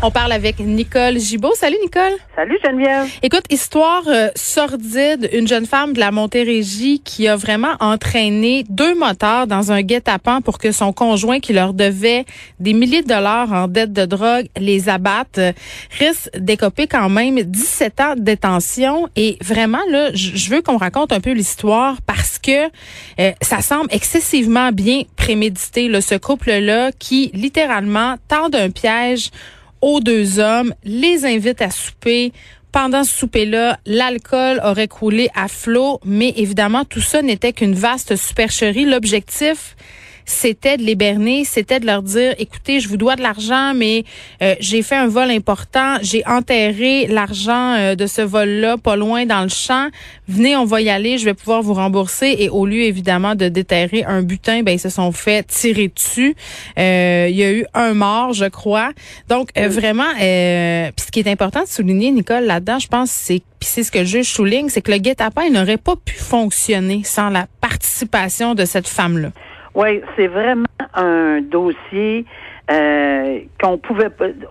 On parle avec Nicole Gibault. Salut Nicole. Salut Geneviève. Écoute, histoire euh, sordide, une jeune femme de la Montérégie qui a vraiment entraîné deux motards dans un guet-apens pour que son conjoint qui leur devait des milliers de dollars en dette de drogue les abatte, euh, risque d'écoper quand même 17 ans de détention et vraiment là, je veux qu'on raconte un peu l'histoire parce que euh, ça semble excessivement bien prémédité là, ce couple là qui littéralement tend un piège aux deux hommes, les invite à souper. Pendant ce souper-là, l'alcool aurait coulé à flot, mais évidemment, tout ça n'était qu'une vaste supercherie. L'objectif, c'était de les berner, c'était de leur dire, écoutez, je vous dois de l'argent, mais euh, j'ai fait un vol important, j'ai enterré l'argent euh, de ce vol-là pas loin dans le champ. Venez, on va y aller, je vais pouvoir vous rembourser. Et au lieu évidemment de déterrer un butin, ben ils se sont fait tirer dessus. Euh, il y a eu un mort, je crois. Donc vraiment, puis ce qui est important de souligner, Nicole, là-dedans, je pense, c'est puis c'est ce que le juge souligne, c'est que le guet-apens n'aurait pas pu fonctionner sans la participation de cette femme-là. Oui, c'est vraiment un dossier euh, qu'on pouvait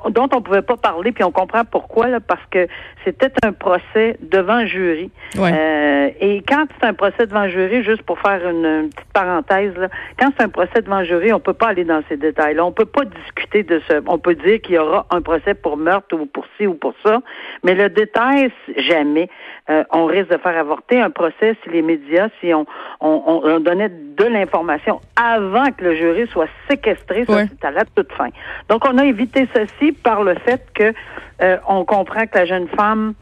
dont on pouvait pas parler, puis on comprend pourquoi là, parce que c'était un procès devant jury. Euh, et quand c'est un procès devant jury, juste pour faire une, petite parenthèse, là, quand c'est un procès devant jury, on peut pas aller dans ces détails-là. On peut pas discuter de ce. On peut dire qu'il y aura un procès pour meurtre ou pour ci ou pour ça, mais le détail, jamais. Euh, on risque de faire avorter un procès si les médias, si on, on, on donnait de l'information avant que le jury soit séquestré, ça c'est à la toute fin. Donc on a évité ceci par le fait que euh, on comprend que la jeune femme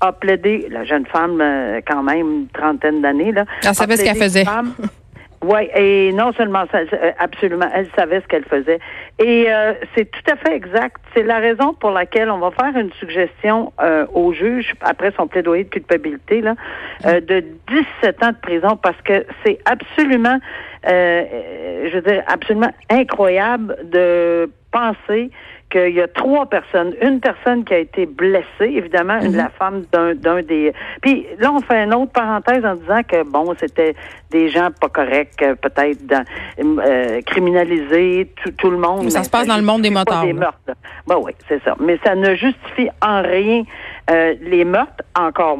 a plaidé, la jeune femme euh, quand même une trentaine d'années là, elle savait ce qu'elle faisait. Oui, et non seulement ça, euh, absolument, elle savait ce qu'elle faisait. Et c'est tout à fait exact. C'est la raison pour laquelle on va faire une suggestion au juge après son plaidoyer de culpabilité là, de 17 ans de prison parce que c'est absolument, je veux dire, absolument incroyable de penser qu'il y a trois personnes. Une personne qui a été blessée, évidemment, mhm. la femme d'un, d'un des. Puis là, on fait une autre parenthèse en disant que bon, c'était des gens pas corrects, euh, peut-être euh, criminalisés, tout, tout, le monde. Ça se passe dans le monde des motards. Des meurtres. Ben oui, c'est ça. Mais ça ne justifie en rien euh, les meurtres, encore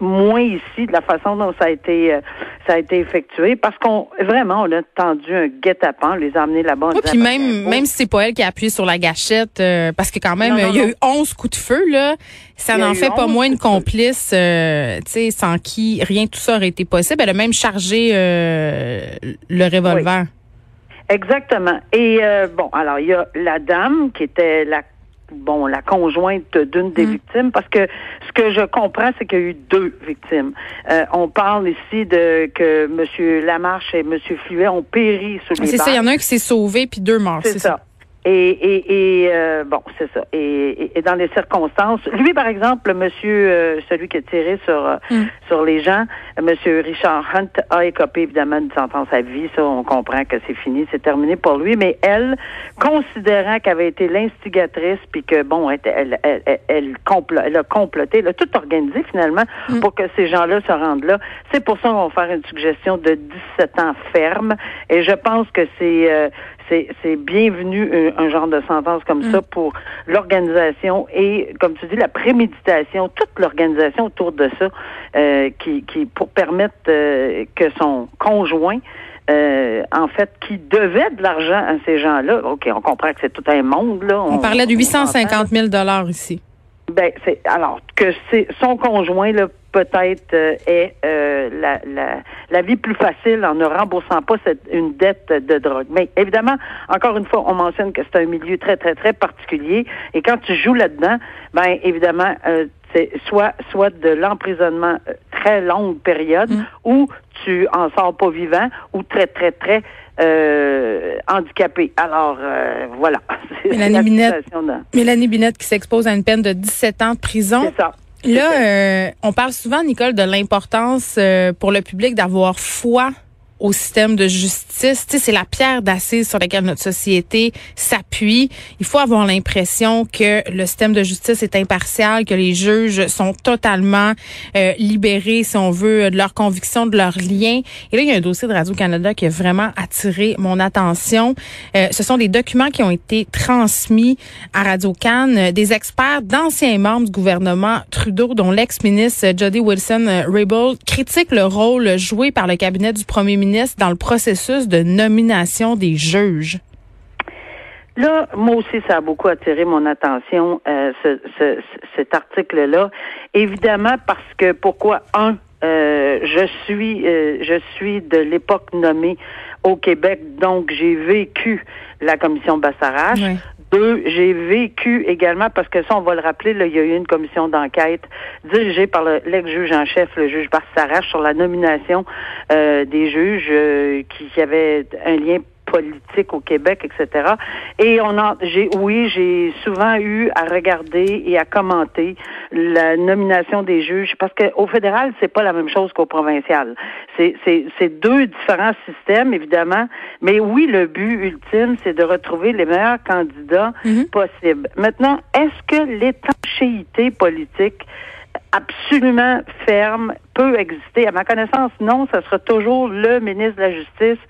moins ici de la façon dont ça a été euh, ça a été effectué parce qu'on vraiment on a tendu un guet-apens, les a amenés là-bas. Oui, puis même même si c'est pas elle qui a appuyé sur la gâchette euh, parce que quand même il y a eu 11 coups de feu là, ça n'en fait pas moins une complice euh, tu sais sans qui rien de tout ça aurait été possible. Elle a même chargé le revolver. Exactement. Et bon, alors il y a la dame qui était la bon, la conjointe d'une des mm. victimes, parce que ce que je comprends, c'est qu'il y a eu deux victimes. Euh, on parle ici de que M. Lamarche et M. Fluet ont péri sous les C'est ça, il y en a un qui s'est sauvé, puis deux morts. C'est ça. Et, et, et euh, bon, c'est ça. Et, et, dans les circonstances, lui, par exemple, monsieur, euh, celui qui a tiré sur euh, mm. sur les gens, monsieur Richard Hunt a écopé évidemment une sentence à vie. Ça, on comprend que c'est fini, c'est terminé pour lui. Mais elle, considérant qu'elle avait été l'instigatrice, puis que bon, elle, elle, elle, elle, elle, a comploté, elle a tout organisé finalement mm. pour que ces gens-là se rendent là. C'est pour ça qu'on va faire une suggestion de 17 ans ferme. Et je pense que c'est c'est bienvenu un, euh, un, genre de sentence comme ça mm. pour l'organisation et, comme tu dis, la préméditation, toute l'organisation autour de ça, euh, qui, qui pour permettre euh, que son conjoint en fait, qui devait de l'argent à ces gens-là. OK, on comprend que c'est tout un monde, là. On, parlait de 850 000 dollars ici. Ben, c'est alors que c'est son conjoint là peut-être euh, est euh, la, la, la, vie plus facile en ne remboursant pas cette, une dette de drogue. Mais évidemment, encore une fois, on mentionne que c'est un milieu très très très particulier et quand tu joues là-dedans, ben évidemment euh, c'est soit soit de l'emprisonnement très longue période mm. ou tu en sors pas vivant ou très très très euh, handicapé. Alors, euh, voilà. Mélanie Binette, Mélanie Binette qui s'expose à une peine de 17 ans de prison. C'est ça. Là, euh, on parle souvent, Nicole, de l'importance pour le public d'avoir foi au système de justice. Tu sais, c'est la pierre d'assise sur laquelle notre société s'appuie. Il faut avoir l'impression que le système de justice est impartial, que les juges sont totalement euh, libérés, si on veut, de leurs convictions, de leurs liens. Et là, il y a un dossier de Radio-Canada qui a vraiment attiré mon attention. Euh, ce sont des documents qui ont été transmis à Radio-Can des experts d'anciens membres du gouvernement Trudeau, dont l'ex-ministre Jody Wilson-Raybould, critiquent le rôle joué par le cabinet du premier ministre dans le processus de nomination des juges? Là, moi aussi, ça a beaucoup attiré mon attention, euh, ce, cet article-là. Évidemment, parce que pourquoi un, euh, je suis, euh, je suis de l'époque nommée au Québec, donc j'ai vécu la commission Bassarage. Deux, j'ai vécu également, parce que ça, on va le rappeler, là, il y a eu une commission d'enquête dirigée par l'ex-juge en chef, le juge Bassarage, sur la nomination des juges qui, qui avaient un lien politique au Québec, etc. Et on a, j'ai, oui, j'ai souvent eu à regarder et à commenter la nomination des juges parce qu'au fédéral, c'est pas la même chose qu'au provincial. C'est, c'est, c'est deux différents systèmes, évidemment. Mais oui, le but ultime, c'est de retrouver les meilleurs candidats mhm. possibles. Maintenant, est-ce que l'étanchéité politique absolument ferme peut exister? À ma connaissance, non, ce sera toujours le ministre de la Justice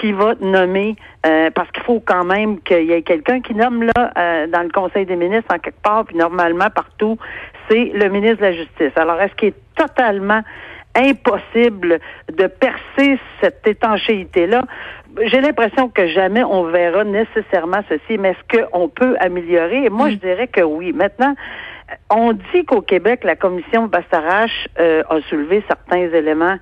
qui va nommer, euh, parce qu'il faut quand même qu'il y ait quelqu'un qui nomme là euh, dans le Conseil des ministres en quelque part, puis normalement partout, c'est le ministre de la Justice. Alors, est-ce qu'il est totalement impossible de percer cette étanchéité-là? J'ai l'impression que jamais on verra nécessairement ceci, mais est-ce qu'on peut améliorer? Et moi, je dirais que oui. Maintenant, on dit qu'au Québec, la commission Bastarache euh, a soulevé certains éléments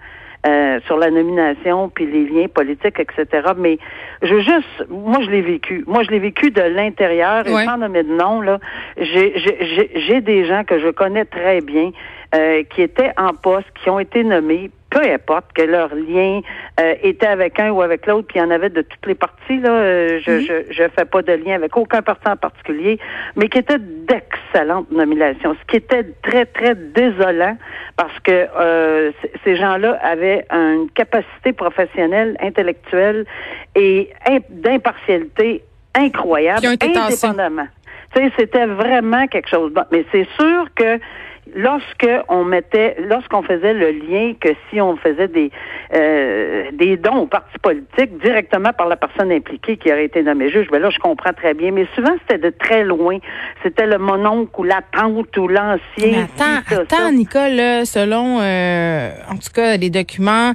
euh, sur la nomination puis les liens politiques, etc. Mais je veux juste, moi je l'ai vécu. Moi je l'ai vécu de l'intérieur et sans nommer de nom là. J'ai des gens que je connais très bien euh, qui étaient en poste, qui ont été nommés peu importe que leur lien euh, était avec un ou avec l'autre, puis il y en avait de toutes les parties, là, euh, je, je, je fais pas de lien avec aucun parti en particulier, mais qui étaient d'excellentes nominations, ce qui était très, très désolant parce que euh, ces gens-là avaient une capacité professionnelle, intellectuelle et d'impartialité incroyable, indépendamment. C'était vraiment quelque chose. Bon, mais c'est sûr que lorsque on mettait, lorsqu'on faisait le lien que si on faisait des euh, des dons au parti politique directement par la personne impliquée qui aurait été nommée juge, ben là je comprends très bien. Mais souvent c'était de très loin. C'était le mononcle ou la tante ou l'ancien. Attends, attends, Nicole, selon euh, en tout cas les documents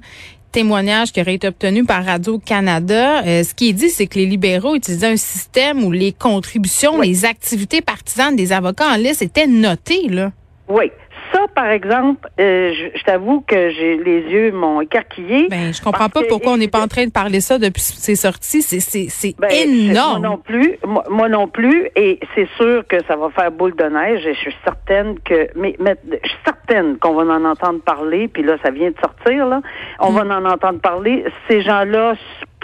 témoignages qui auraient été obtenus par Radio-Canada. Euh, ce qui est dit, c'est que les libéraux utilisaient un système où les contributions, les activités partisanes des avocats en liste étaient notées. Là. Oui. Ça, par exemple, euh, je, t'avoue que j'ai les yeux m'ont écarquillé. Ben, je comprends pas pourquoi on n'est pas en train de parler ça depuis c'est sorti. C'est c'est ben, énorme. Moi non plus. Moi, non plus. Et c'est sûr que ça va faire boule de neige. Et je suis certaine que, mais, mais je suis certaine qu'on va en entendre parler. Puis là, ça vient de sortir là. On mm. va en entendre parler. Ces gens-là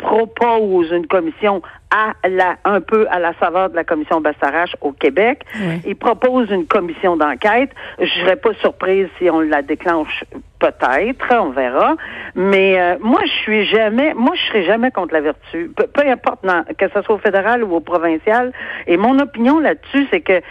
propose une commission à la, un peu à la saveur de la commission Bassarache au Québec. Il propose une commission d'enquête. Je serais pas surprise si on la déclenche peut-être, on verra. Mais euh, moi, je suis jamais, moi, je serai jamais contre la vertu, peu, peu importe que ce soit au fédéral ou au provincial. Et mon opinion là-dessus, c'est que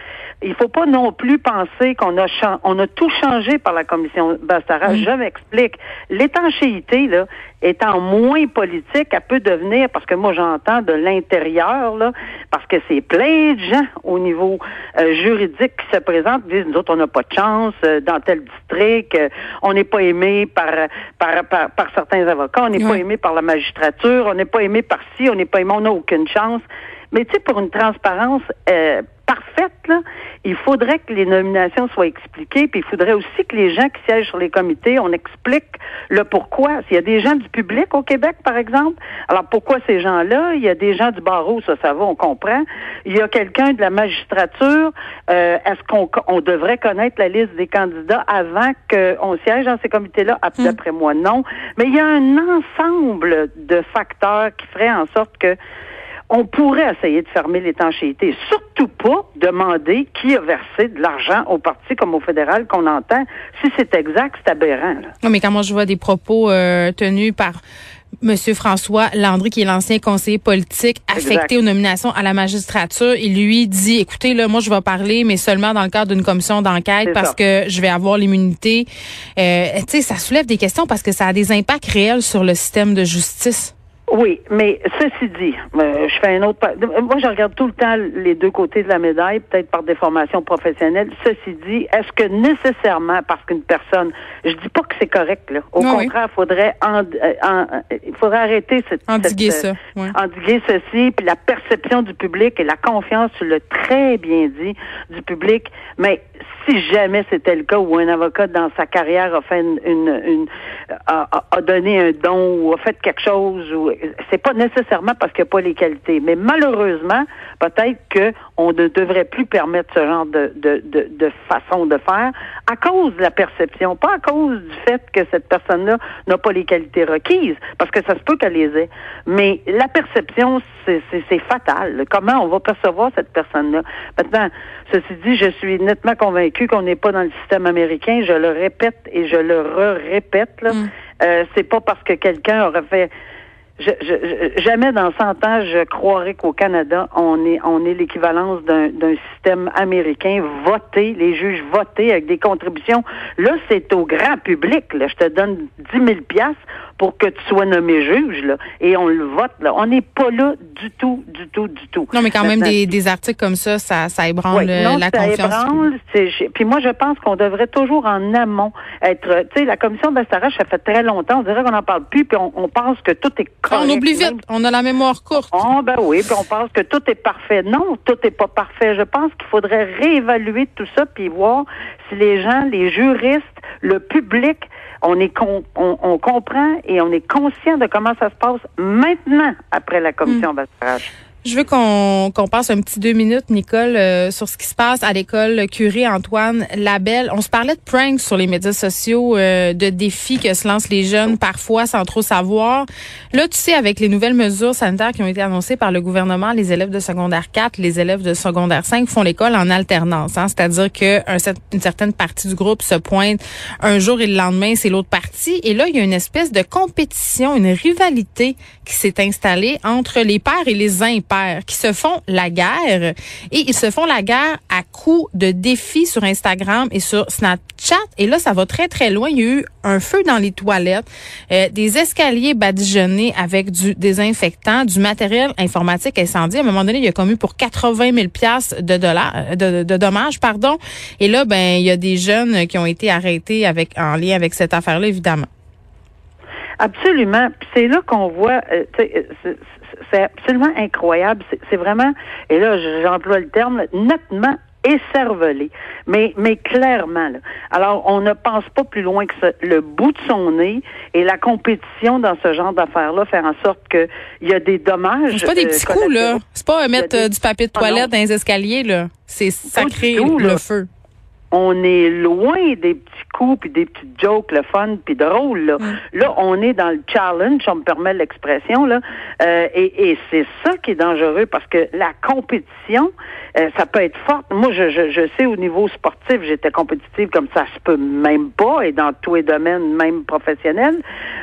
il faut pas non plus penser qu'on a on a tout changé par la commission Bastara. Je m'explique. L'étanchéité là, étant moins politique, elle peut devenir parce que moi j'entends de l'intérieur là, parce que c'est plein de gens au niveau euh, juridique qui se présentent, disent nous autres on n'a pas de chance euh, dans tel district, euh, on n'est pas aimé par par, par, certains avocats, on n'est pas aimé par la magistrature, on n'est pas aimé par ci, on n'est pas aimé, on n'a aucune chance. Mais tu sais, pour une transparence euh, parfaite, là, il faudrait que les nominations soient expliquées, puis il faudrait aussi que les gens qui siègent sur les comités, on explique le pourquoi. S'il y a des gens du public au Québec, par exemple, alors pourquoi ces gens-là? Il y a des gens du barreau, ça, ça va, on comprend. Il y a quelqu'un de la magistrature. Euh, est-ce qu'on on devrait connaître la liste des candidats avant qu'on siège dans ces comités-là? Ah, hmm. D'après moi, non. Mais il y a un ensemble de facteurs qui feraient en sorte que on pourrait essayer de fermer l'étanchéité. Surtout pas demander qui a versé de l'argent au parti comme au fédéral qu'on entend. Si c'est exact, c'est aberrant. Non, mais quand moi je vois des propos euh, tenus par Monsieur François Landry, qui est l'ancien conseiller politique affecté aux nominations à la magistrature, il lui dit, écoutez, là, moi, je vais parler, mais seulement dans le cadre d'une commission d'enquête parce que je vais avoir l'immunité. Euh, tu sais, ça soulève des questions parce que ça a des impacts réels sur le système de justice. Oui, mais ceci dit, euh, je fais un autre. Moi, je regarde tout le temps les deux côtés de la médaille, peut-être par des formations professionnelles. Ceci dit, est-ce que nécessairement, parce qu'une personne, je dis pas que c'est correct, là. Au contraire, il faudrait, en, euh, il faudrait arrêter cette, endiguer ça, endiguer ceci, puis la perception du public et la confiance, tu l'as très bien dit, du public. Mais si jamais c'était le cas où un avocat dans sa carrière a fait une, une, a, a, donné un don ou a fait quelque chose ou c'est pas nécessairement parce qu'il n'y a pas les qualités, mais malheureusement, peut-être qu'on ne devrait plus permettre ce genre de, de, de, de, façon de faire à cause de la perception, pas à cause du fait que cette personne-là n'a pas les qualités requises, parce que ça se peut qu'elle les ait. Mais la perception, c'est fatal. Comment on va percevoir cette personne-là? Maintenant, ceci dit, je suis nettement qu'on n'est pas dans le système américain. Je le répète et je le re-répète. Mm. Euh, c'est pas parce que quelqu'un aurait fait je, je, jamais dans 100 ans, je croirais qu'au Canada, on est, on est l'équivalence d'un, système américain voté, les juges votés avec des contributions. Là, c'est au grand public. Là. Je te donne 10 000 piastres pour que tu sois nommé juge, là, et on le vote. Là. On n'est pas là du tout, du tout, du tout. Non, mais quand même, des, des articles comme ça, ça, ça ébranle non, la ça Ébranle, puis moi, je pense qu'on devrait toujours en amont être... Tu sais, la commission de ça fait très longtemps. On dirait qu'on n'en parle plus, puis on, on pense que tout est on oublie vite. On a la mémoire courte. Oh, ben oui, puis on pense que tout est parfait. Non, tout n'est pas parfait. Je pense qu'il faudrait réévaluer tout ça puis voir si les gens, les juristes, le public, on est on, comprend et on est conscient de comment ça se passe maintenant après la commission mm. Je veux qu'on passe un petit deux minutes, Nicole, euh, sur ce qui se passe à l'école Curie Antoine Labelle. On se parlait de pranks sur les médias sociaux, euh, de défis que se lancent les jeunes parfois sans trop savoir. Là, tu sais, avec les nouvelles mesures sanitaires qui ont été annoncées par le gouvernement, les élèves de secondaire 4, les élèves de secondaire 5 font l'école en alternance. Hein? C'est-à-dire que une certaine partie du groupe se pointe un jour et le lendemain, c'est l'autre partie. Et là, il y a une espèce de compétition, une rivalité qui s'est installée entre les pères et les impairs qui se font la guerre et ils se font la guerre à coups de défis sur Instagram et sur Snapchat. Et là, ça va très, très loin. Il y a eu un feu dans les toilettes, euh, des escaliers badigeonnés avec du désinfectant, du matériel informatique incendié. À un moment donné, il y a commis pour 80 000 piastres de dollars, euh, de, dommages, pardon. Et là, ben, il y a des jeunes qui ont été arrêtés avec, en lien avec cette affaire-là, évidemment. Absolument. C'est là qu'on voit, euh, c'est absolument incroyable. C'est vraiment, et là j'emploie le terme, nettement écervelé, mais mais clairement. Là. Alors, on ne pense pas plus loin que ça. le bout de son nez et la compétition dans ce genre d'affaires-là faire en sorte que il y a des dommages. C'est pas des petits coups là. C'est pas mettre euh, du papier de ah, toilette dans les escaliers là. C'est sacré le feu on est loin des petits coups puis des petites jokes, le fun puis drôle. Là. Mm. là, on est dans le challenge, on me permet l'expression là, euh, et, et c'est ça qui est dangereux parce que la compétition, euh, ça peut être forte. Moi, je, je, je, sais au niveau sportif, j'étais compétitive comme ça se peut même pas et dans tous les domaines, même professionnels.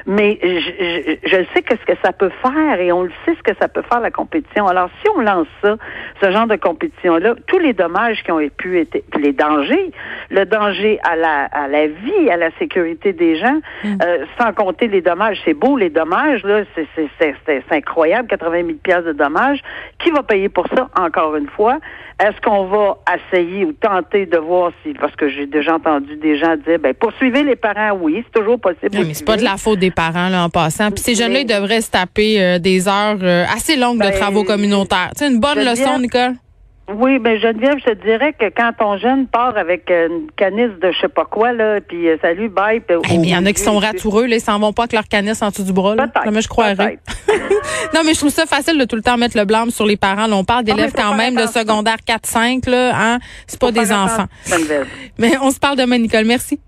Mais je, je, je sais que ce que ça peut faire et on le sait ce que ça peut faire la compétition. Alors, si on lance ça, ce genre de compétition là, tous les dommages qui ont pu être, les dangers le danger à la, à la vie, à la sécurité des gens, mm. euh, sans compter les dommages. C'est beau, les dommages, là, c'est incroyable, 80 000 pièces de dommages. Qui va payer pour ça, encore une fois? Est-ce qu'on va essayer ou tenter de voir si, parce que j'ai déjà entendu des gens dire, ben, poursuivez les parents, oui, c'est toujours possible. Oui, mais c'est pas de la faute des parents, là, en passant. Puis ces jeunes-là, ils devraient se taper euh, des heures euh, assez longues de ben, travaux communautaires. C'est une bonne leçon, Nicole? Oui, ben Geneviève, je te dirais que quand ton jeune part avec une canisse de je sais pas quoi, là, puis euh, salut, bye. mais il y en a qui sont ratoureux, là, ils s'en vont pas avec leur canisse en dessous du bras. Là, mais je croirais. non, mais je trouve ça facile de tout le temps mettre le blâme sur les parents. Là, on parle d'élèves quand même de secondaire 4-5, là, hein. C'est pas des enfants. Mais on se parle demain, Nicole. Merci.